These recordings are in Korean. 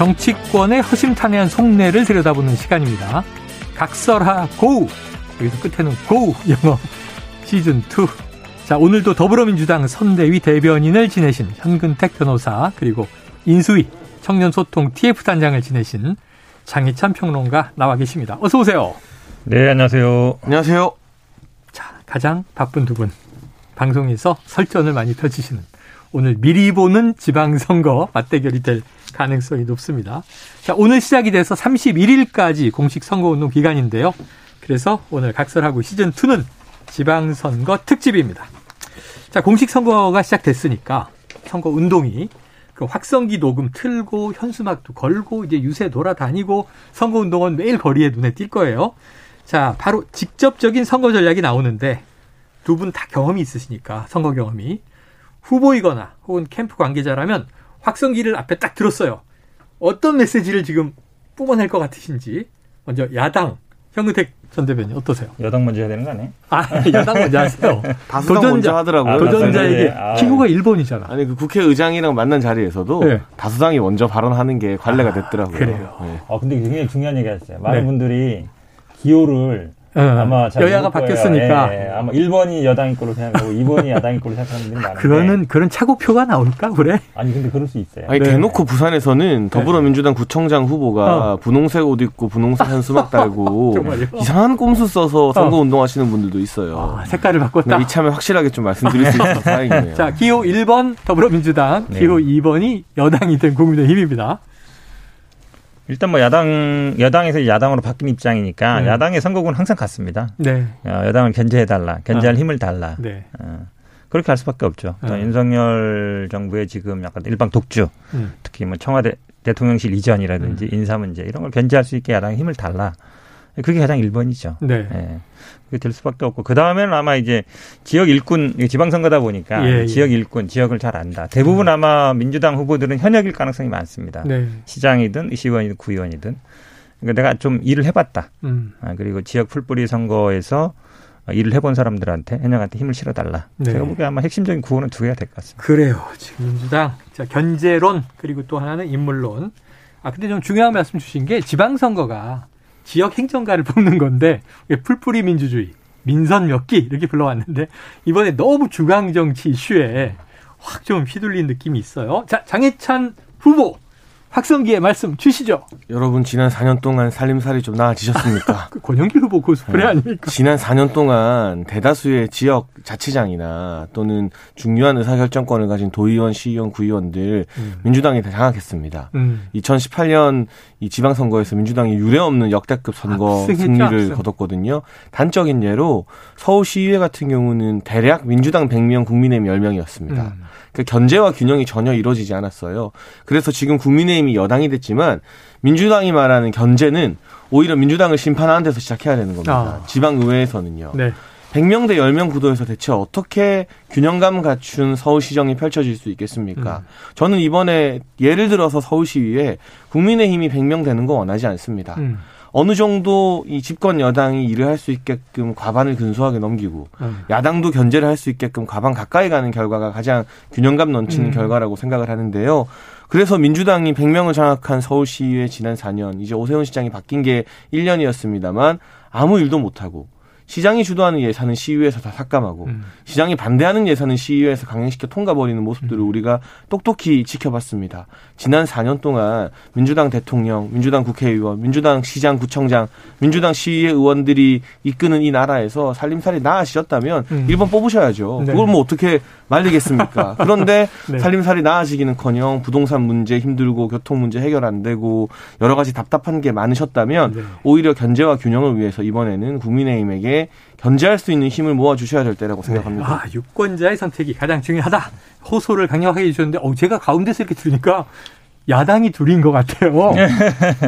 정치권의 허심탄회한 속내를 들여다보는 시간입니다. 각설하 고! 여기서 끝에는 고! 영어 시즌 2. 자, 오늘도 더불어민주당 선대위 대변인을 지내신 현근택 변호사, 그리고 인수위 청년소통 TF 단장을 지내신 장희찬 평론가 나와 계십니다. 어서 오세요. 네, 안녕하세요. 안녕하세요. 자, 가장 바쁜 두 분. 방송에서 설전을 많이 펼치시는 오늘 미리 보는 지방선거 맞대결이 될 가능성이 높습니다. 자, 오늘 시작이 돼서 31일까지 공식 선거운동 기간인데요. 그래서 오늘 각설하고 시즌2는 지방선거 특집입니다. 자, 공식 선거가 시작됐으니까 선거 운동이 그 확성기 녹음 틀고 현수막도 걸고 이제 유세 돌아다니고 선거 운동은 매일 거리에 눈에 띌 거예요. 자, 바로 직접적인 선거 전략이 나오는데 두 분 다 경험이 있으시니까 선거 경험이 후보이거나 혹은 캠프 관계자라면 확성기를 앞에 딱 들었어요. 어떤 메시지를 지금 뿜어낼 것 같으신지 먼저 야당 현근택 전 대변인 어떠세요? 여당 먼저 해야 되는 거 아니에요? 아 여당 먼저 하세요. 다수당 먼저 하더라고요. 도전자에게 아, 기호가 1번이잖아. 아니 그 국회의장이랑 만난 자리에서도 네. 다수당이 먼저 발언하는 게 관례가 됐더라고요. 그래요. 네. 아, 근데 굉장히 중요한 얘기 하셨어요. 많은 네. 분들이 기호를 어, 아마 잘 여야가. 바뀌었으니까 예, 예. 아마 1번이 여당인 걸로 생각하고 2번이 야당인 걸로 생각하는 분들이 많은데 그거는 그런 차고표가 나올까 그래? 아니 근데 그럴 수 있어요. 아니 네. 대놓고 부산에서는 더불어민주당 구청장 후보가 어. 분홍색 옷 입고 분홍색 현수막 달고 정말요? 이상한 꼼수 써서 선거 어. 운동하시는 분들도 있어요. 아, 색깔을 바꿨다. 네, 이참에 확실하게 좀 말씀드릴 수 있어서 다행이네요. 자 기호 1번 더불어민주당, 네. 기호 2번이 여당이 된 국민의힘입니다. 일단 뭐 야당 여당에서 야당으로 바뀐 입장이니까 음. 야당의 선거구는 항상 같습니다. 네, 어, 여당을 견제해 달라, 견제할 아. 힘을 달라. 네, 어, 그렇게 할 수밖에 없죠. 또 네. 윤석열 정부의 지금 약간 일방 독주, 음. 특히 뭐 청와대 대통령실 이전이라든지 인사 문제 이런 걸 견제할 수 있게 야당의 힘을 달라. 그게 가장 1번이죠. 네. 예. 그게 될 수밖에 없고 그 다음에는 아마 이제 지역 일꾼 지방선거다 보니까 예, 예. 지역 일꾼 지역을 잘 안다. 대부분 아마 민주당 후보들은 현역일 가능성이 많습니다. 네, 시장이든 시의원이든 구의원이든 그러니까 내가 좀 일을 해봤다. 음, 아, 그리고 지역 풀뿌리 선거에서 일을 해본 사람들한테 현역한테 힘을 실어달라. 네. 제가 보기에 아마 핵심적인 구호는 두 개가 될 것 같습니다. 그래요. 지금 민주당 자 견제론 그리고 또 하나는 인물론. 아 근데 좀 중요한 말씀 주신 게 지방선거가 지역 행정가를 뽑는 건데 풀뿌리 민주주의, 민선 몇 기 이렇게 불러왔는데 이번에 너무 중앙 정치 이슈에 확 좀 휘둘린 느낌이 있어요. 자 장해찬 후보 확성기의 말씀 주시죠. 여러분 지난 4년 동안 살림살이 좀 나아지셨습니까? 그 권영길 후보 고스프레 아닙니까? 지난 4년 동안 대다수의 지역 자치장이나 또는 중요한 의사결정권을 가진 도의원, 시의원, 구의원들 음. 민주당이 다 장악했습니다. 음. 2018년 이 지방선거에서 민주당이 유례없는 역대급 선거 압승했죠, 승리를 압승. 거뒀거든요. 단적인 예로 서울시의회 같은 경우는 대략 민주당 100명, 국민의힘 10명이었습니다. 음. 그 견제와 균형이 전혀 이루어지지 않았어요. 그래서 지금 국민의힘이 여당이 됐지만 민주당이 말하는 견제는 오히려 민주당을 심판하는 데서 시작해야 되는 겁니다. 아. 지방의회에서는요. 네. 100명 대 10명 구도에서 대체 어떻게 균형감 갖춘 서울시정이 펼쳐질 수 있겠습니까? 음. 저는 이번에 예를 들어서 서울시위에 국민의힘이 100명 되는 거 원하지 않습니다. 음. 어느 정도 이 집권 여당이 일을 할 수 있게끔 과반을 근소하게 넘기고 음. 야당도 견제를 할 수 있게끔 과반 가까이 가는 결과가 가장 균형감 넘치는 음. 결과라고 생각을 하는데요. 그래서 민주당이 100명을 장악한 서울시의회 지난 4년, 이제 오세훈 시장이 바뀐 게 1년이었습니다만 아무 일도 못하고 시장이 주도하는 예산은 시의회에서 다 삭감하고 음. 시장이 반대하는 예산은 시의회에서 강행시켜 통과버리는 모습들을 우리가 똑똑히 지켜봤습니다. 지난 4년 동안 민주당 대통령, 민주당 국회의원, 민주당 시장 구청장, 민주당 시의회 의원들이 이끄는 이 나라에서 살림살이 나아지셨다면 음. 일 1번 뽑으셔야죠. 네. 그걸 뭐 어떻게 말리겠습니까? 그런데 네. 살림살이 나아지기는커녕 부동산 문제 힘들고 교통 문제 해결 안 되고 여러 가지 답답한 게 많으셨다면 네. 오히려 견제와 균형을 위해서 이번에는 국민의힘에게 견제할 수 있는 힘을 모아 주셔야 될 때라고 생각합니다. 아, 유권자의 선택이 가장 중요하다. 호소를 강력하게 해주셨는데, 어, 제가 가운데서 이렇게 들으니까 야당이 둘인 것 같아요.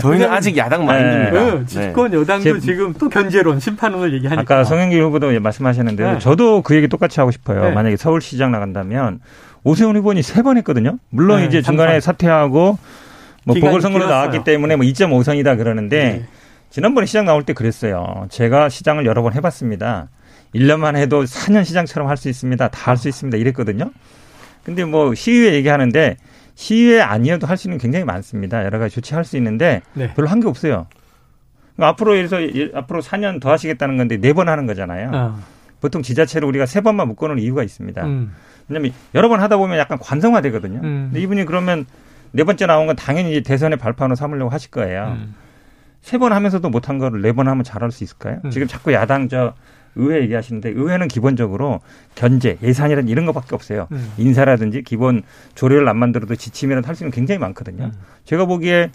저희는 아직 야당 마인드입니다. 네, 집권 여당도 지금 또 견제론, 심판론을 얘기하니까. 아까 성현길 후보도 말씀하셨는데 네. 저도 그 얘기 똑같이 하고 싶어요. 네. 만약에 서울시장 나간다면 오세훈 후보는 세 번 했거든요. 물론 네, 이제 중간에 3번. 사퇴하고 뭐 보궐선거로 나왔기 때문에 뭐 2.5선이다 그러는데 네. 지난번에 시장 나올 때 그랬어요. 제가 시장을 여러 번 해봤습니다. 1년만 해도 4년 시장처럼 할 수 있습니다. 다 할 수 있습니다. 이랬거든요. 근데 뭐 시의회 얘기하는데 시의회 아니어도 할 수 있는 굉장히 많습니다. 여러 가지 조치할 수 있는데 네. 별로 한 게 없어요. 그러니까 앞으로 해서 앞으로 4년 더 하시겠다는 건데 네 번 하는 거잖아요. 어. 보통 지자체를 우리가 세 번만 묶어놓은 이유가 있습니다. 음. 왜냐하면 여러 번 하다 보면 약간 관성화되거든요. 음. 근데 이분이 그러면 네 번째 나온 건 당연히 대선의 발판으로 삼으려고 하실 거예요. 음. 세 번 하면서도 못한 거를 네 번 하면 잘할 수 있을까요? 음. 지금 자꾸 야당 저 의회 얘기하시는데 의회는 기본적으로 견제, 예산이라든 이런 것밖에 없어요. 음. 인사라든지 기본 조례를 안 만들어도 지침이라도 할수 있는 굉장히 많거든요. 음. 제가 보기에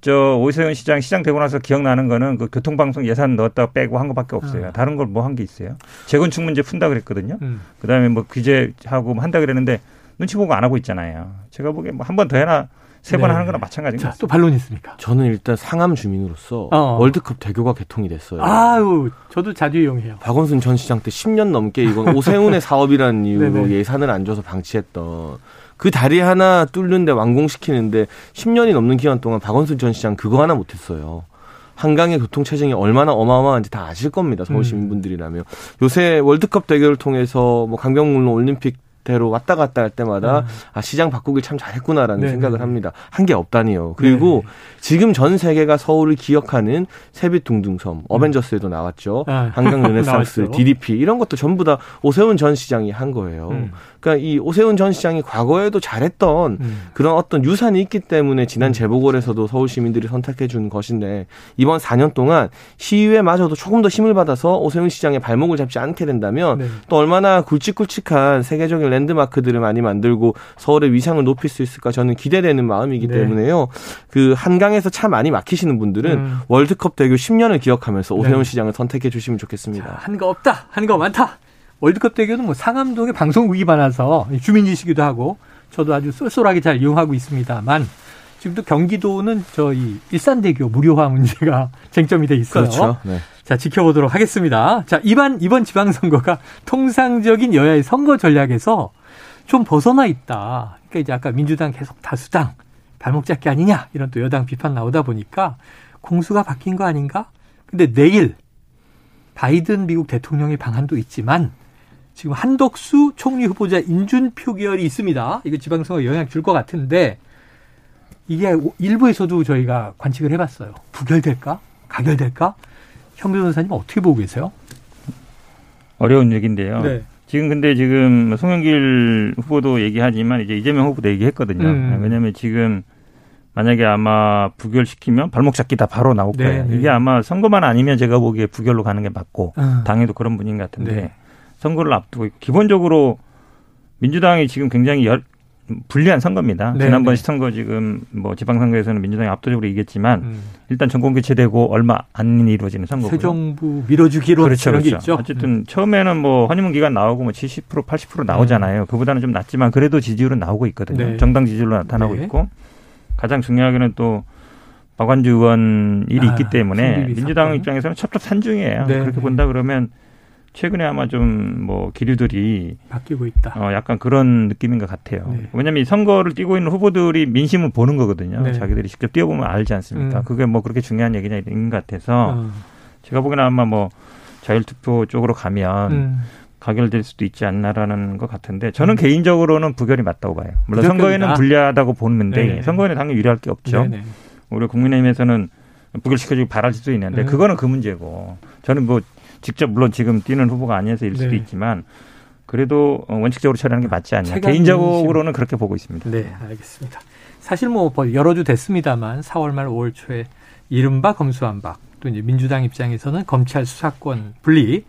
저 오세훈 시장 시장 되고 나서 기억나는 거는 그 교통방송 예산 넣었다 빼고 한 것밖에 없어요. 음. 다른 걸 뭐 한 게 있어요. 재건축 문제 푼다 그랬거든요. 음. 그다음에 뭐 규제하고 뭐 한다 그랬는데 눈치 보고 안 하고 있잖아요. 제가 보기에 뭐 한 번 더 해나 세번 네. 하는 거랑 마찬가지인 자, 또 반론이 있습니까? 저는 일단 상암 주민으로서 어. 월드컵 대교가 개통이 됐어요. 아유, 저도 자주 이용해요. 박원순 전 시장 때 10년 넘게 이건 오세훈의 사업이라는 이유로 예산을 안 줘서 방치했던 그 다리 하나 뚫는데 완공시키는데 10년이 넘는 기간 동안 박원순 전 시장 그거 하나 못했어요. 한강의 교통 체증이 얼마나 어마어마한지 다 아실 겁니다. 서울 음. 시민분들이라면. 요새 월드컵 대결을 통해서 뭐 강병물론 올림픽 대로 왔다 갔다 할 때마다 음. 아 시장 바꾸길 참 잘했구나라는 네 생각을 네. 합니다. 한 게 없다니요. 그리고 네 지금 전 세계가 서울을 기억하는 세빛 둥둥섬, 음. 어벤져스에도 나왔죠. 아. 한강 르네상스, DDP 이런 것도 전부 다 오세훈 전 시장이 한 거예요. 음. 그러니까 이 오세훈 전 시장이 과거에도 잘했던 음. 그런 어떤 유산이 있기 때문에 지난 음. 재보궐에서도 서울 시민들이 선택해 준 것인데 이번 4년 동안 시의회마저도 조금 더 힘을 받아서 오세훈 시장의 발목을 잡지 않게 된다면 네. 또 얼마나 굵직굵직한 세계적인 랜드마크들을 많이 만들고 서울의 위상을 높일 수 있을까 저는 기대되는 마음이기 네. 때문에요. 그 한강에서 차 많이 막히시는 분들은 음. 월드컵 대교 10년을 기억하면서 오세훈 네. 시장을 선택해 주시면 좋겠습니다. 한 거 없다. 한 거 많다. 월드컵 대교는 뭐 상암동에 방송국이 많아서 주민이시기도 하고 저도 아주 쏠쏠하게 잘 이용하고 있습니다만 지금도 경기도는 저희 일산대교 무료화 문제가 쟁점이 돼 있어요. 그렇죠. 네. 자, 지켜보도록 하겠습니다. 자, 이번, 이번 지방선거가 통상적인 여야의 선거 전략에서 좀 벗어나 있다. 그러니까 이제 아까 민주당 계속 다수당, 발목 잡기 아니냐, 이런 또 여당 비판 나오다 보니까 공수가 바뀐 거 아닌가? 근데 내일 바이든 미국 대통령의 방안도 있지만 지금 한덕수 총리 후보자 인준 표결이 있습니다. 이거 지방선거 영향 줄 것 같은데 이게 일부에서도 저희가 관측을 해봤어요. 부결될까? 가결될까? 현 변호사님 어떻게 보고 계세요? 어려운 얘기인데요. 네. 지금 근데 지금 송영길 후보도 얘기하지만 이제 이재명 후보도 얘기했거든요. 음. 왜냐하면 지금 만약에 아마 부결시키면 발목 잡기 다 바로 나올 네, 거예요. 네, 이게 아마 선거만 아니면 제가 보기에 부결로 가는 게 맞고 음. 당에도 그런 분인 것 같은데 네. 선거를 앞두고 기본적으로 민주당이 지금 굉장히 열, 불리한 선거입니다. 네, 지난번 네. 시선거 지금 뭐 지방선거에서는 민주당이 압도적으로 이겼지만 음. 일단 정권 교체되고 얼마 안 이루어지는 선거고요. 새 정부 밀어주기로 그렇죠, 그렇죠. 있죠. 어쨌든 음. 처음에는 뭐 허니문 기간 나오고 뭐 70% 80% 나오잖아요. 음. 그보다는 좀 낮지만 그래도 지지율은 나오고 있거든요. 네. 정당 지지율로 나타나고 네. 있고 가장 중요하게는 또 박완주 의원 일이 아, 있기 때문에 민주당 입장에서는 첩첩산중이에요. 네. 그렇게 본다 그러면 최근에 아마 좀 뭐 기류들이 바뀌고 있다. 어, 약간 그런 느낌인 것 같아요. 네. 왜냐하면 이 선거를 뛰고 있는 후보들이 민심을 보는 거거든요. 네. 자기들이 직접 뛰어보면 알지 않습니까? 음. 그게 뭐 그렇게 중요한 얘기냐 있는 것 같아서 어. 제가 보기에는 아마 뭐 자율투표 쪽으로 가면 음. 가결될 수도 있지 않나라는 것 같은데 저는 음. 개인적으로는 부결이 맞다고 봐요. 물론 부결이다. 선거에는 불리하다고 보는데 네네. 선거에는 당연히 유리할 게 없죠. 네네. 우리 국민의힘에서는 부결시켜주기 바랄 수도 있는데 음. 그거는 그 문제고 저는 뭐 직접 물론 지금 뛰는 후보가 아니어서 일 수도 네. 있지만 그래도 어, 원칙적으로 처리하는 게 맞지 않냐. 개인적으로는 그렇게 보고 있습니다. 네, 알겠습니다. 사실 뭐 여러 주 됐습니다만 4월 말 5월 초에 이른바 검수한박 또 이제 민주당 입장에서는 검찰 수사권 분리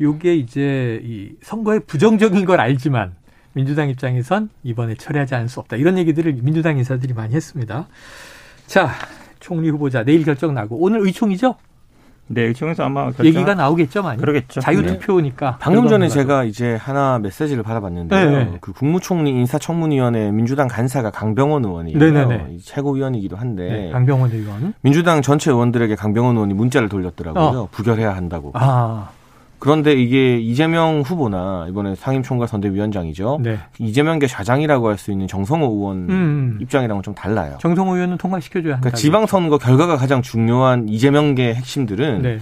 요게 이제 이 선거에 부정적인 걸 알지만 민주당 입장에선 이번에 처리하지 않을 수 없다. 이런 얘기들을 민주당 인사들이 많이 했습니다. 자, 총리 후보자 내일 결정 나고 오늘 의총이죠? 네, 의총에서 아마 결정... 얘기가 나오겠죠, 많이. 그러겠죠. 자유 투표니까. 네. 방금 전에 제가 이제 하나 메시지를 받아봤는데요. 네. 그 국무총리 인사청문위원회 민주당 간사가 강병원 의원이에요. 네네네. 최고위원이기도 한데. 네, 강병원 의원. 민주당 전체 의원들에게 강병원 의원이 문자를 돌렸더라고요. 어. 부결해야 한다고. 아. 그런데 이게 이재명 후보나 이번에 상임총괄 선대위원장이죠. 네. 이재명계 좌장이라고 할 수 있는 정성호 의원 음, 음. 입장이랑은 좀 달라요. 정성호 의원은 통과시켜줘야 한다. 그러니까 지방선거 결과가 가장 중요한 이재명계 핵심들은 네.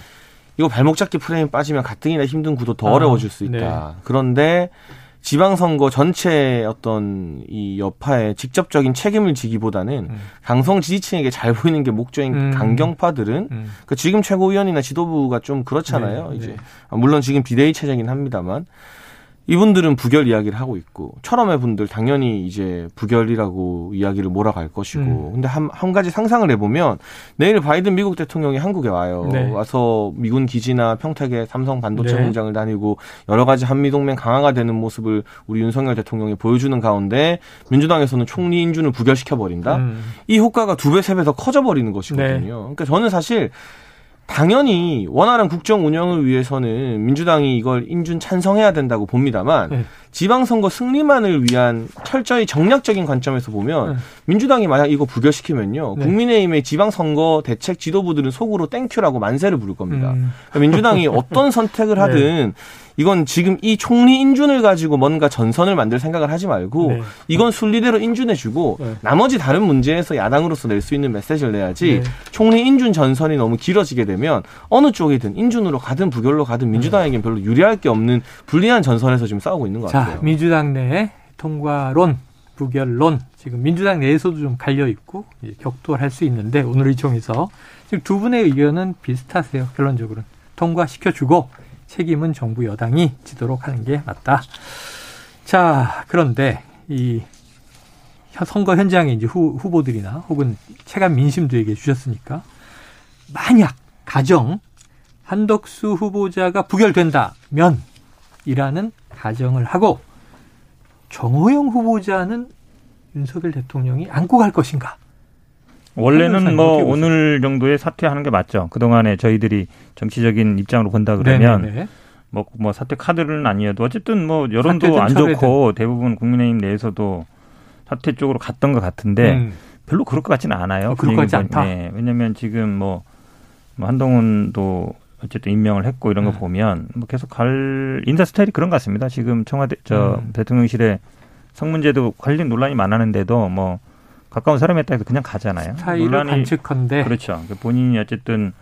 이거 발목 잡기 프레임 빠지면 가뜩이나 힘든 구도 더 아, 어려워질 수 있다. 네. 그런데 지방선거 전체 어떤 이 여파에 직접적인 책임을 지기보다는 음. 강성 지지층에게 잘 보이는 게 목적인 음. 강경파들은 음. 그 지금 최고위원이나 지도부가 좀 그렇잖아요. 네, 이제 네. 물론 지금 비대위 체제긴 합니다만 이분들은 부결 이야기를 하고 있고 철험의 분들 당연히 이제 부결이라고 이야기를 몰아갈 것이고 음. 근데 한, 한 가지 상상을 해보면 내일 바이든 미국 대통령이 한국에 와요 네. 와서 미군 기지나 평택에 삼성 반도체 네. 공장을 다니고 여러 가지 한미 동맹 강화가 되는 모습을 우리 윤석열 대통령이 보여주는 가운데 민주당에서는 총리 인준을 부결시켜 버린다 음. 이 효과가 두 배 세 배 더 커져 버리는 것이거든요 네. 그러니까 저는 사실 당연히 원활한 국정 운영을 위해서는 민주당이 이걸 인준 찬성해야 된다고 봅니다만 네. 지방선거 승리만을 위한 철저히 정략적인 관점에서 보면 네. 민주당이 만약 이거 부결시키면요 네. 국민의힘의 지방선거 대책 지도부들은 속으로 땡큐라고 만세를 부를 겁니다. 음. 그러니까 민주당이 어떤 선택을 네. 하든 이건 지금 이 총리 인준을 가지고 뭔가 전선을 만들 생각을 하지 말고 네. 이건 순리대로 인준해주고 네. 나머지 다른 문제에서 야당으로서 낼 수 있는 메시지를 내야지 네. 총리 인준 전선이 너무 길어지게 되면 어느 쪽이든 인준으로 가든 부결로 가든 민주당에겐 별로 유리할 게 없는 불리한 전선에서 지금 싸우고 있는 것 같아요. 자, 민주당 내 통과론 부결론 지금 민주당 내에서도 좀 갈려 있고 격돌할 수 있는데 오늘 의총에서 지금 두 분의 의견은 비슷하세요. 결론적으로는 통과시켜주고 책임은 정부 여당이 지도록 하는 게 맞다. 자, 그런데 이 선거 현장에 이제 후, 후보들이나 혹은 체감 민심들에게 주셨으니까 만약 가정 한덕수 후보자가 부결된다면 이라는 가정을 하고 정호영 후보자는 윤석열 대통령이 안고 갈 것인가? 원래는 뭐 오늘 정도에 사퇴하는 게 맞죠. 그동안에 저희들이 정치적인 입장으로 본다 그러면 뭐, 뭐 사퇴 카드는 아니어도 어쨌든 뭐 여론도 안 좋고 대부분 국민의힘 내에서도 사퇴 쪽으로 갔던 것 같은데 음. 별로 그럴 것 같지는 않아요. 어, 그럴 것 같지 않다. 네. 왜냐하면 지금 뭐, 뭐 한동훈도 어쨌든 임명을 했고 이런 거 음. 보면 뭐 계속 갈 인사 스타일이 그런 것 같습니다. 지금 청와대 저 음. 대통령실에 성문제도 관련 논란이 많았는데도 뭐 가까운 사람에 따라서 그냥 가잖아요. 스타일을 관측한데 그렇죠. 그 본인이 어쨌든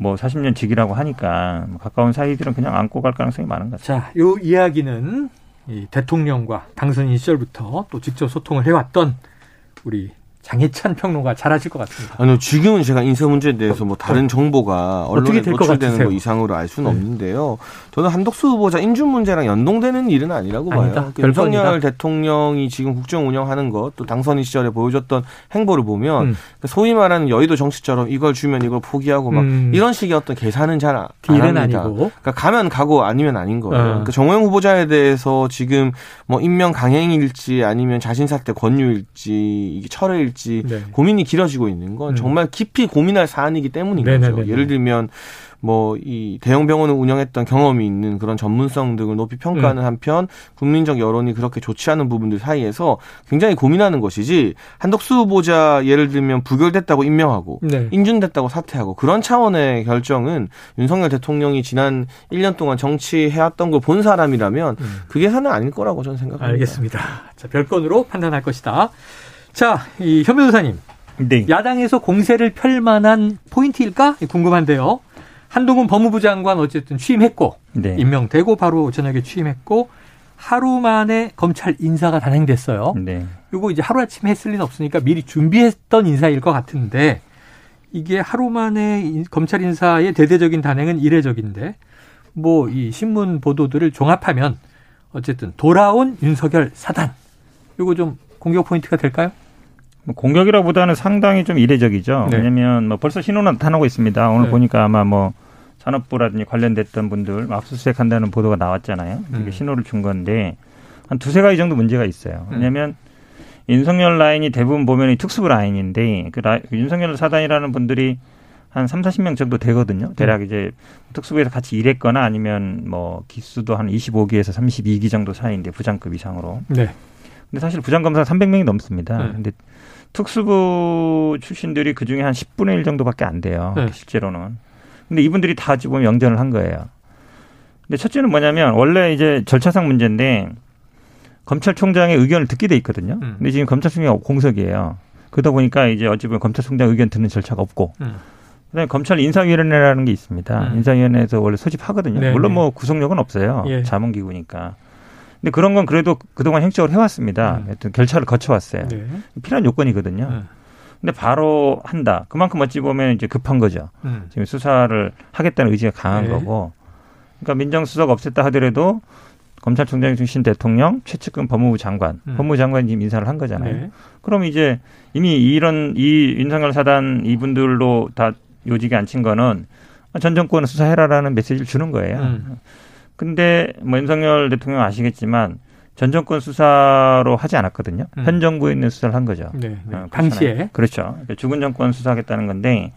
뭐 40년 직이라고 하니까 뭐 가까운 사이들은 그냥 안고 갈 가능성이 많은 것 같아요. 자, 요 이야기는 이 대통령과 당선인 시절부터 또 직접 소통을 해왔던 우리 장혜찬 평론가 잘하실 것 같습니다. 아니요, 지금은 제가 인사 문제에 대해서 뭐 다른 정보가 언론에 노출되는 거 이상으로 알 수는 네. 없는데요. 저는 한덕수 후보자 인준 문제랑 연동되는 일은 아니라고 아니다. 봐요. 그러니까 윤석열 대통령이 지금 국정 운영하는 것, 또 당선인 시절에 보여줬던 행보를 보면 음. 그 소위 말하는 여의도 정치처럼 이걸 주면 이걸 포기하고 막 음. 이런 식의 어떤 계산은 잘 안 합니다. 아니고. 그러니까 가면 가고 아니면 아닌 거예요. 어. 그러니까 정호영 후보자에 대해서 지금 뭐 임명 강행일지 아니면 자신 사퇴 권유일지 이게 철회일지 될지 네. 고민이 길어지고 있는 건 음. 정말 깊이 고민할 사안이기 때문인 네네네네. 거죠. 예를 들면 뭐 이 대형 병원을 운영했던 경험이 있는 그런 전문성 등을 높이 평가하는 음. 한편 국민적 여론이 그렇게 좋지 않은 부분들 사이에서 굉장히 고민하는 것이지 한덕수 후보자 예를 들면 부결됐다고 임명하고 네. 인준됐다고 사퇴하고 그런 차원의 결정은 윤석열 대통령이 지난 1년 동안 정치해왔던 걸 본 사람이라면 음. 그게 사는 아닐 거라고 저는 생각합니다. 알겠습니다. 자, 별건으로 판단할 것이다. 자, 이 현 변호사님. 네. 야당에서 공세를 펼 만한 포인트일까? 궁금한데요. 한동훈 법무부 장관 어쨌든 취임했고 네. 임명되고 바로 저녁에 취임했고 하루 만에 검찰 인사가 단행됐어요. 네. 이거 이제 하루 아침에 했을 리는 없으니까 미리 준비했던 인사일 것 같은데 이게 하루 만에 검찰 인사의 대대적인 단행은 이례적인데 뭐 이 신문 보도들을 종합하면 어쨌든 돌아온 윤석열 사단 이거 좀 공격 포인트가 될까요? 뭐 공격이라보다는 상당히 좀 이례적이죠. 네. 왜냐하면 뭐 벌써 신호는 나타나고 있습니다. 오늘 네. 보니까 아마 뭐 산업부라든지 관련됐던 분들 압수수색 한다는 보도가 나왔잖아요. 이게 음. 신호를 준 건데 한 두세 가지 정도 문제가 있어요. 음. 왜냐하면 윤석열 라인이 대부분 보면 특수부 라인인데 그 라, 윤석열 사단이라는 분들이 한 3, 40명 정도 되거든요. 대략 음. 이제 특수부에서 같이 일했거나 아니면 뭐 기수도 한 25기에서 32기 정도 사이인데 부장급 이상으로. 네. 근데 사실 부장검사 300명이 넘습니다. 네. 근데 특수부 출신들이 그 중에 한 10분의 1 정도밖에 안 돼요. 네. 실제로는. 근데 이분들이 다 지금 영전을 한 거예요. 근데 첫째는 뭐냐면 원래 이제 절차상 문제인데 검찰총장의 의견을 듣게 돼 있거든요. 음. 근데 지금 검찰총장이 공석이에요. 그러다 보니까 이제 어찌 보면 검찰총장 의견 듣는 절차가 없고 음. 그다음에 검찰 인사위원회라는 게 있습니다. 음. 인사위원회에서 원래 소집하거든요. 네 물론 네. 뭐 구속력은 없어요. 예. 자문기구니까. 근데 그런 건 그래도 그동안 행적으로 해왔습니다. 음. 결차를 거쳐왔어요. 네. 필요한 요건이거든요. 음. 근데 바로 한다. 그만큼 어찌 보면 이제 급한 거죠. 음. 지금 수사를 하겠다는 의지가 강한 네. 거고. 그러니까 민정수석 없앴다 하더라도 검찰총장 중심 대통령, 최측근 법무부 장관, 음. 법무부 장관이 지금 인사를 한 거잖아요. 네. 그럼 이제 이미 이런 이 윤석열 사단 이분들로 다 요직에 앉힌 거는 전 정권은 수사해라라는 메시지를 주는 거예요. 음. 근데 뭐 윤석열 대통령 아시겠지만 전 정권 수사로 하지 않았거든요. 음. 현 정부에 있는 수사를 한 거죠. 네, 네. 어, 당시에 그렇죠. 그러니까 죽은 정권 수사하겠다는 건데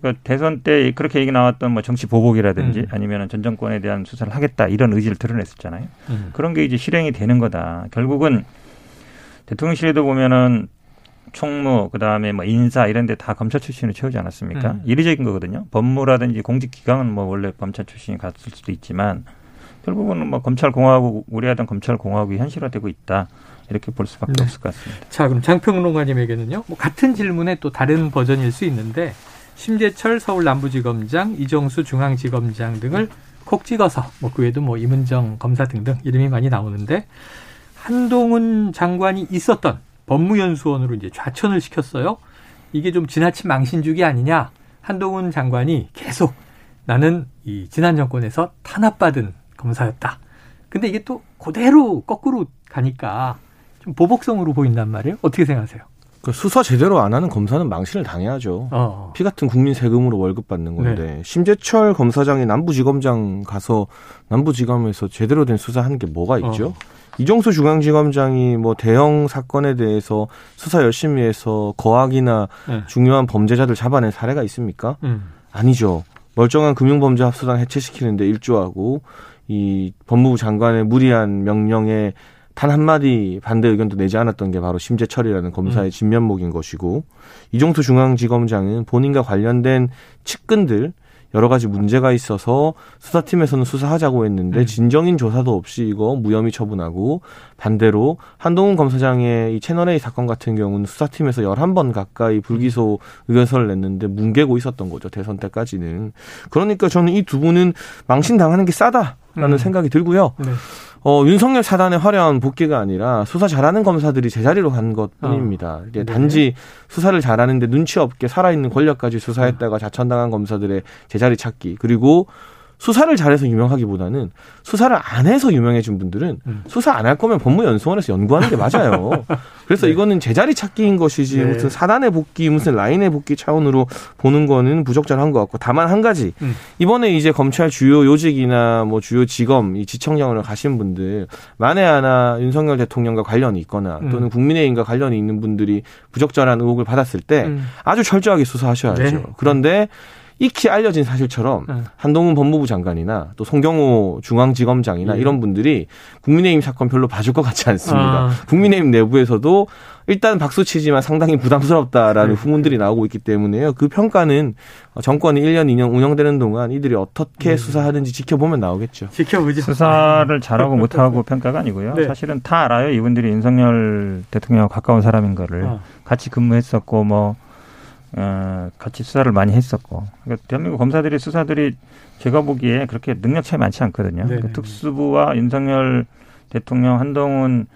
그러니까 대선 때 그렇게 얘기 나왔던 뭐 정치 보복이라든지 음. 아니면 전 정권에 대한 수사를 하겠다 이런 의지를 드러냈었잖아요. 음. 그런 게 이제 실행이 되는 거다. 결국은 대통령실에도 보면은 총무 그다음에 뭐 인사 이런 데 다 검찰 출신을 채우지 않았습니까? 음. 이례적인 거거든요. 법무라든지 공직 기강은 뭐 원래 검찰 출신이 갔을 수도 있지만 결국은 뭐 검찰 공화국 우리하던 검찰 공화국이 현실화되고 있다. 이렇게 볼 수밖에 네. 없을 것 같습니다. 자, 그럼 장평론가님에게는요. 뭐 같은 질문에 또 다른 버전일 수 있는데 심재철 서울 남부지검장, 이정수 중앙지검장 등을 콕 찍어서 뭐 그 외에도 뭐 이문정 검사 등등 이름이 많이 나오는데 한동훈 장관이 있었던 법무연수원으로 이제 좌천을 시켰어요. 이게 좀 지나친 망신주기 아니냐? 한동훈 장관이 계속 나는 이 지난 정권에서 탄압받은 검사였다. 근데 이게 또 그대로 거꾸로 가니까 좀 보복성으로 보인단 말이에요. 어떻게 생각하세요? 그 수사 제대로 안 하는 검사는 망신을 당해야죠. 어. 피 같은 국민 세금으로 월급 받는 건데 네. 심재철 검사장이 남부지검장 가서 남부지검에서 제대로 된 수사하는 게 뭐가 있죠? 어. 이종수 중앙지검장이 뭐 대형 사건에 대해서 수사 열심히 해서 거악이나 네. 중요한 범죄자들 잡아낸 사례가 있습니까? 음. 아니죠. 멀쩡한 금융범죄 합수당 해체시키는데 일조하고 이 법무부 장관의 무리한 명령에 단 한마디 반대 의견도 내지 않았던 게 바로 심재철이라는 검사의 음. 진면목인 것이고 이종수 중앙지검장은 본인과 관련된 측근들 여러 가지 문제가 있어서 수사팀에서는 수사하자고 했는데 음. 진정인 조사도 없이 이거 무혐의 처분하고 반대로 한동훈 검사장의 이 채널A 사건 같은 경우는 수사팀에서 열한 번 가까이 불기소 의견서를 냈는데 뭉개고 있었던 거죠. 대선 때까지는. 그러니까 저는 이 두 분은 망신당하는 게 싸다 라는 음. 생각이 들고요. 네. 어, 윤석열 사단의 화려한 복귀가 아니라 수사 잘하는 검사들이 제자리로 간 것 뿐입니다. 어. 이게 네. 단지 수사를 잘하는데 눈치 없게 살아있는 권력까지 수사했다가 자천당한 검사들의 제자리 찾기 그리고 수사를 잘해서 유명하기보다는 수사를 안 해서 유명해진 분들은 음. 수사 안 할 거면 법무연수원에서 연구하는 게 맞아요. 그래서 네. 이거는 제자리 찾기인 것이지 네. 무슨 사단의 복귀, 무슨 라인의 복귀 차원으로 보는 거는 부적절한 것 같고 다만 한 가지 음. 이번에 이제 검찰 주요 요직이나 뭐 주요 직업 이 지청장으로 가신 분들 만에 하나 윤석열 대통령과 관련이 있거나 음. 또는 국민의힘과 관련이 있는 분들이 부적절한 의혹을 받았을 때 음. 아주 철저하게 수사하셔야죠. 네. 그런데 익히 알려진 사실처럼 네. 한동훈 법무부 장관이나 또 송경호 중앙지검장이나 예. 이런 분들이 국민의힘 사건 별로 봐줄 것 같지 않습니다. 아. 국민의힘 내부에서도 일단 박수 치지만 상당히 부담스럽다라는 네. 후문들이 나오고 있기 때문에요. 그 평가는 정권이 1년, 2년 운영되는 동안 이들이 어떻게 네. 수사하는지 지켜보면 나오겠죠. 지켜보죠. 수사를 잘하고 못하고 평가가 아니고요. 네. 사실은 다 알아요. 이분들이 윤석열 대통령과 가까운 사람인 거를. 아. 같이 근무했었고 뭐 어, 같이 수사를 많이 했었고. 그러니까 대한민국 검사들이 수사들이 제가 보기에 그렇게 능력 차이 많지 않거든요. 그러니까 특수부와 윤석열 대통령, 한동훈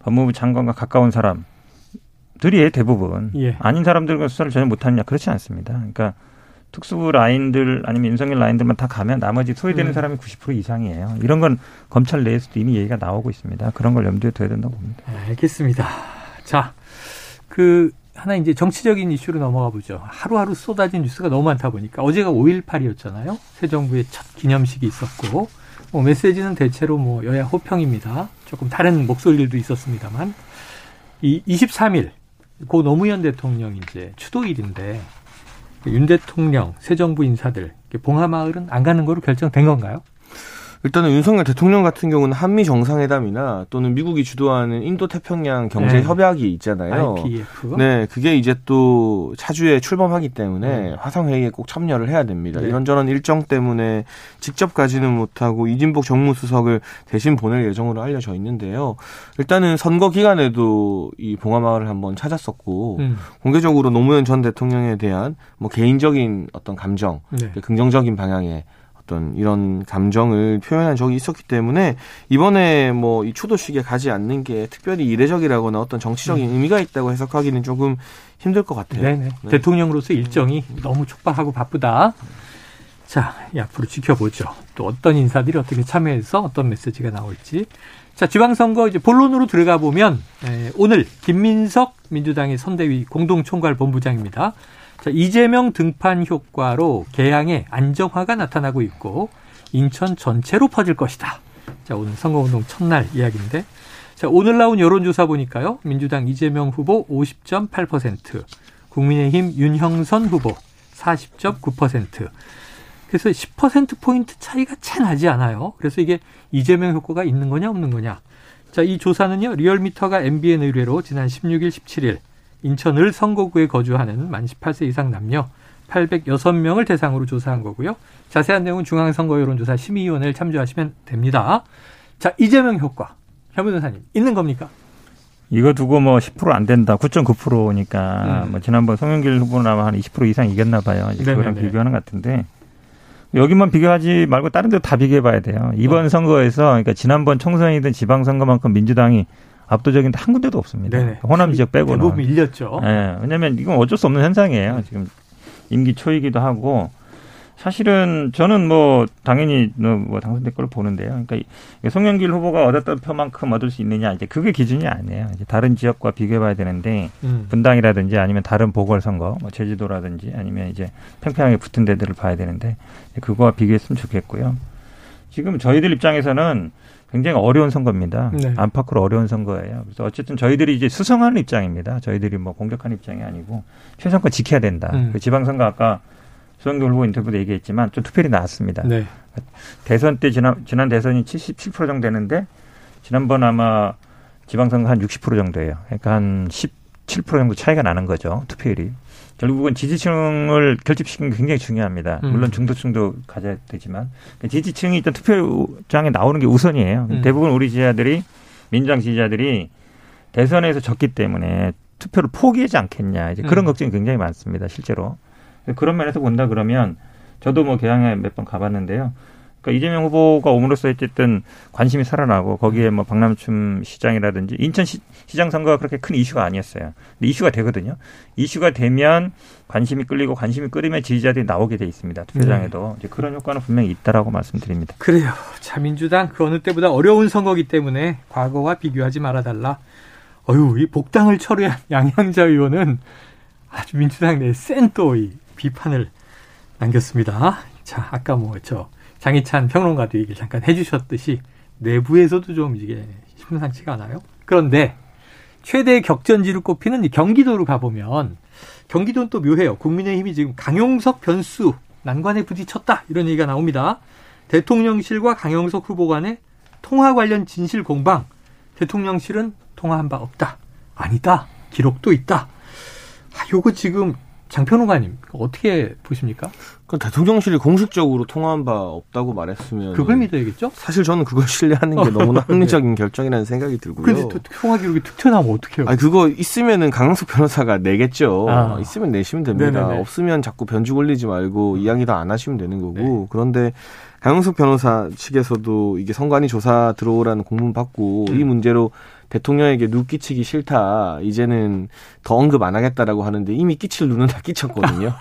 법무부 장관과 가까운 사람들이 대부분 예. 아닌 사람들과 수사를 전혀 못하느냐 그렇지 않습니다. 그러니까 특수부 라인들 아니면 윤석열 라인들만 다 가면 나머지 소외되는 음. 사람이 90% 이상이에요. 이런 건 검찰 내에서도 이미 얘기가 나오고 있습니다. 그런 걸 염두에 둬야 된다고 봅니다. 알겠습니다. 자, 그 하나 이제 정치적인 이슈로 넘어가 보죠. 하루하루 쏟아진 뉴스가 너무 많다 보니까 어제가 5.18이었잖아요. 새 정부의 첫 기념식이 있었고 뭐 메시지는 대체로 뭐 여야 호평입니다. 조금 다른 목소리들도 있었습니다만 이 23일 고 노무현 대통령 이제 추도일인데 윤 대통령, 새 정부 인사들 봉하마을은 안 가는 거로 결정된 건가요? 일단은 윤석열 대통령 같은 경우는 한미 정상회담이나 또는 미국이 주도하는 인도 태평양 경제 네. 협약이 있잖아요. IPF. 네, 그게 이제 또 차주에 출범하기 때문에 네. 화상 회의에 꼭 참여를 해야 됩니다. 네. 이런저런 일정 때문에 직접 가지는 못하고 이진복 정무수석을 대신 보낼 예정으로 알려져 있는데요. 일단은 선거 기간에도 이 봉화마을을 한번 찾았었고 음. 공개적으로 노무현 전 대통령에 대한 뭐 개인적인 어떤 감정, 네. 긍정적인 방향의 어떤 이런 감정을 표현한 적이 있었기 때문에 이번에 뭐 이 추도식에 가지 않는 게 특별히 이례적이라거나 어떤 정치적인 음. 의미가 있다고 해석하기는 조금 힘들 것 같아요. 네네. 네. 대통령으로서 일정이 너무 촉박하고 바쁘다. 자, 앞으로 지켜보죠. 또 어떤 인사들이 어떻게 참여해서 어떤 메시지가 나올지. 자, 지방선거 이제 본론으로 들어가 보면 에, 오늘 김민석 민주당의 선대위 공동총괄 본부장입니다. 자, 이재명 등판 효과로 개항에 안정화가 나타나고 있고 인천 전체로 퍼질 것이다. 자, 오늘 선거운동 첫날 이야기인데. 자, 오늘 나온 여론조사 보니까요. 민주당 이재명 후보 50.8%, 국민의힘 윤형선 후보 40.9%. 그래서 10%포인트 차이가 채 나지 않아요. 그래서 이게 이재명 효과가 있는 거냐, 없는 거냐. 자, 이 조사는요, 리얼미터가 MBN 의뢰로 지난 16일, 17일 인천을 선거구에 거주하는 만 18세 이상 남녀 806명을 대상으로 조사한 거고요. 자세한 내용은 중앙선거 여론조사 심의위원회를 참조하시면 됩니다. 자, 이재명 효과. 현 변호사님, 있는 겁니까? 이거 두고 뭐 10%안 된다. 9.9%니까 음. 뭐 지난번 송영길 후보는 아마 한 20% 이상 이겼나 봐요. 그거랑 비교하는 것 같은데 여기만 비교하지 말고 다른 데다 비교해 봐야 돼요. 이번 어. 선거에서 그러니까 지난번 총선이든 지방 선거만큼 민주당이 압도적인 한 군데도 없습니다. 네네. 호남 지역 빼고는. 대부분 밀렸죠. 네, 왜냐하면 이건 어쩔 수 없는 현상이에요. 지금 임기 초이기도 하고 사실은 저는 뭐 당연히 뭐 당선될 걸 보는데요. 그러니까 송영길 후보가 얻었던 표만큼 얻을 수 있느냐 이제 그게 기준이 아니에요. 이제 다른 지역과 비교해봐야 되는데 음. 분당이라든지 아니면 다른 보궐선거, 뭐 제주도라든지 아니면 이제 평평하게 붙은 데들을 봐야 되는데 그거와 비교했으면 좋겠고요. 지금 저희들 입장에서는 굉장히 어려운 선거입니다. 네. 안팎으로 어려운 선거예요. 그래서 어쨌든 저희들이 이제 수성하는 입장입니다. 저희들이 뭐 공격하는 입장이 아니고 최선권 지켜야 된다. 음. 그 지방선거 아까 수영교 후보 인터뷰도 얘기했지만 좀 투표율이 나왔습니다. 네. 대선 때 지난 지난 대선이 77% 정도 되는데 지난번 아마 지방선거 한 60% 정도예요. 그러니까 한 17% 정도 차이가 나는 거죠. 투표율이. 결국은 지지층을 결집시키는 게 굉장히 중요합니다. 음. 물론 중도층도 가져야 되지만 그러니까 지지층이 일단 투표장에 나오는 게 우선이에요. 음. 대부분 우리 지지자들이 민주당 지지자들이 대선에서 졌기 때문에 투표를 포기하지 않겠냐 이제 그런 음. 걱정이 굉장히 많습니다. 실제로 그런 면에서 본다 그러면 저도 뭐 개항에 몇 번 가봤는데요. 그러니까 이재명 후보가 오므로써 어쨌든 관심이 살아나고 거기에 뭐 박남춘 시장이라든지 인천 시, 장 선거가 그렇게 큰 이슈가 아니었어요. 근데 이슈가 되거든요. 이슈가 되면 관심이 끌리고 관심이 끌리면 지지자들이 나오게 돼 있습니다. 투표장에도 네. 이제 그런 효과는 분명히 있다라고 말씀드립니다. 그래요. 자 민주당 그 어느 때보다 어려운 선거기 때문에 과거와 비교하지 말아달라. 어유 이 복당을 철회한 양양자 의원은 아주 민주당 내 센 또 이 비판을 남겼습니다. 자 아까 뭐저 장희찬 평론가도 얘기를 잠깐 해주셨듯이 내부에서도 좀 이게 심상치가 않아요. 그런데 최대 격전지로 꼽히는 경기도로 가보면 경기도는 또 묘해요. 국민의힘이 지금 강용석 변수 난관에 부딪혔다 이런 얘기가 나옵니다. 대통령실과 강용석 후보 간의 통화 관련 진실 공방. 대통령실은 통화한 바 없다. 아니다. 기록도 있다. 아, 요거 지금 장평호가님 어떻게 보십니까? 그 대통령실이 공식적으로 통화한 바 없다고 말했으면 그걸 믿어야겠죠? 사실 저는 그걸 신뢰하는 게 너무나 합리적인 네. 결정이라는 생각이 들고요. 근데 통화 기록이 툭 튀어나오면 어떡해요? 아니 그거 있으면은 강영석 변호사가 내겠죠. 아. 있으면 내시면 됩니다. 네네네. 없으면 자꾸 변죽 올리지 말고 이야기 다안 하시면 되는 거고. 네. 그런데 강영석 변호사 측에서도 이게 선관위 조사 들어오라는 공문 받고 음. 이 문제로 대통령에게 누 끼치기 싫다. 이제는 더 언급 안 하겠다라고 하는데 이미 끼칠 누는 다 끼쳤거든요.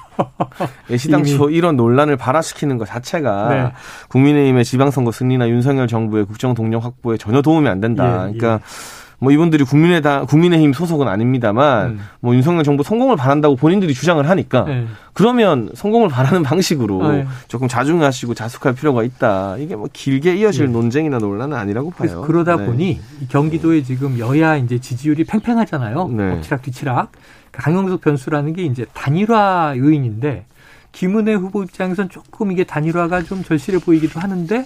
시당초 이런 논란을 발화시키는 것 자체가 네. 국민의힘의 지방선거 승리나 윤석열 정부의 국정 동력 확보에 전혀 도움이 안 된다. 예, 그러니까 예. 뭐 이분들이 국민의당 국민의힘 소속은 아닙니다만 음. 뭐 윤석열 정부 성공을 바란다고 본인들이 주장을 하니까 네. 그러면 성공을 바라는 방식으로 네. 조금 자중하시고 자숙할 필요가 있다. 이게 뭐 길게 이어질 네. 논쟁이나 논란은 아니라고 봐요. 그러다 네. 보니 경기도에 지금 여야 이제 지지율이 팽팽하잖아요. 네. 엎치락 뒤치락. 강용석 변수라는 게 이제 단일화 요인인데 김은혜 후보 입장에선 조금 이게 단일화가 좀 절실해 보이기도 하는데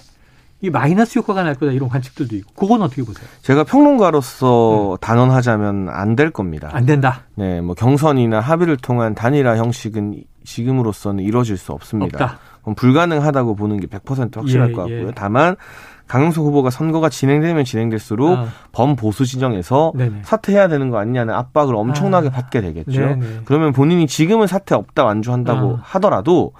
이 마이너스 효과가 날 거다 이런 관측들도 있고 그건 어떻게 보세요? 제가 평론가로서 음. 단언하자면 안 될 겁니다. 안 된다. 네, 뭐 경선이나 합의를 통한 단일화 형식은 지금으로서는 이루어질 수 없습니다. 없다. 그럼 불가능하다고 보는 게 100% 확실할 예, 것 같고요. 예. 다만 강용석 후보가 선거가 진행되면 진행될수록 아. 범보수 진영에서 네네. 사퇴해야 되는 거 아니냐는 압박을 엄청나게 아. 받게 되겠죠. 네네. 그러면 본인이 지금은 사퇴 없다 완주한다고 아. 하더라도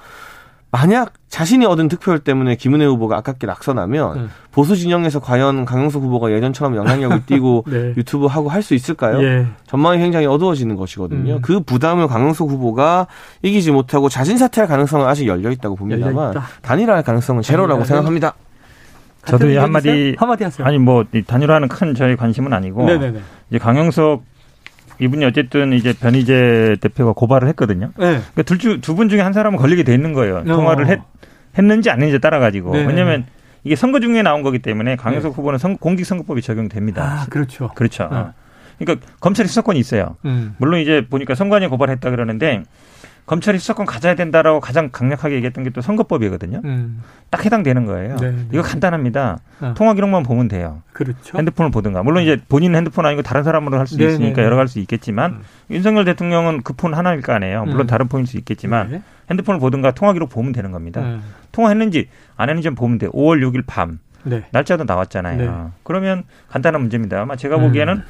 만약 자신이 얻은 득표율 때문에 김은혜 후보가 아깝게 낙선하면 네. 보수 진영에서 과연 강용석 후보가 예전처럼 영향력을 띠고 네. 유튜브 하고 할 수 있을까요? 예. 전망이 굉장히 어두워지는 것이거든요. 음. 그 부담을 강용석 후보가 이기지 못하고 자진 사퇴할 가능성은 아직 열려 있다고 봅니다만 단일화할 가능성은 제로라고 생각합니다. 저도 한마디 한마디 하세요. 아니 뭐 단일화는 큰 저희 관심은 아니고 네네네. 이제 강영석 이분이 어쨌든 이제 변희재 대표가 고발을 했거든요. 네. 그러니까 둘두분 중에 한 사람은 걸리게 돼 있는 거예요. 어. 통화를 했, 했는지 아닌지 따라 가지고. 왜냐하면 이게 선거 중에 나온 거기 때문에 강영석 네. 후보는 선, 공직선거법이 적용됩니다. 아, 그렇죠. 그렇죠. 네. 그러니까 검찰이 수사권이 있어요. 음. 물론 이제 보니까 선관위 고발했다 그러는데 검찰이 수사권 가져야 된다라고 가장 강력하게 얘기했던 게 또 선거법이거든요. 음. 딱 해당되는 거예요. 네, 네. 이거 간단합니다. 어. 통화 기록만 보면 돼요. 그렇죠. 핸드폰을 보든가. 물론 이제 본인 핸드폰 아니고 다른 사람으로 할수 네, 있으니까 네, 여러 가지 수 있겠지만 음. 윤석열 대통령은 그 폰 하나일 거 아니에요. 물론 음. 다른 폰일 수 있겠지만 네. 핸드폰을 보든가 통화 기록 보면 되는 겁니다. 음. 통화했는지 안 했는지 보면 돼요. 5월 6일 밤. 날짜도 나왔잖아요. 그러면 간단한 문제입니다. 아마 제가 보기에는 음.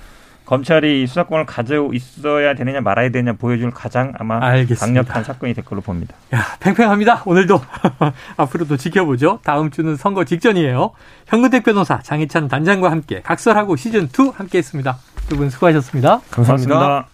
검찰이 수사권을 가지고 있어야 되느냐 말아야 되느냐 보여줄 가장 아마 알겠습니다. 강력한 사건이 될 걸로 봅니다. 야, 팽팽합니다. 오늘도 앞으로도 지켜보죠. 다음 주는 선거 직전이에요. 현근택 변호사, 장희찬 단장과 함께 각설하고 시즌 2 함께했습니다. 두 분 수고하셨습니다 감사합니다. 고맙습니다.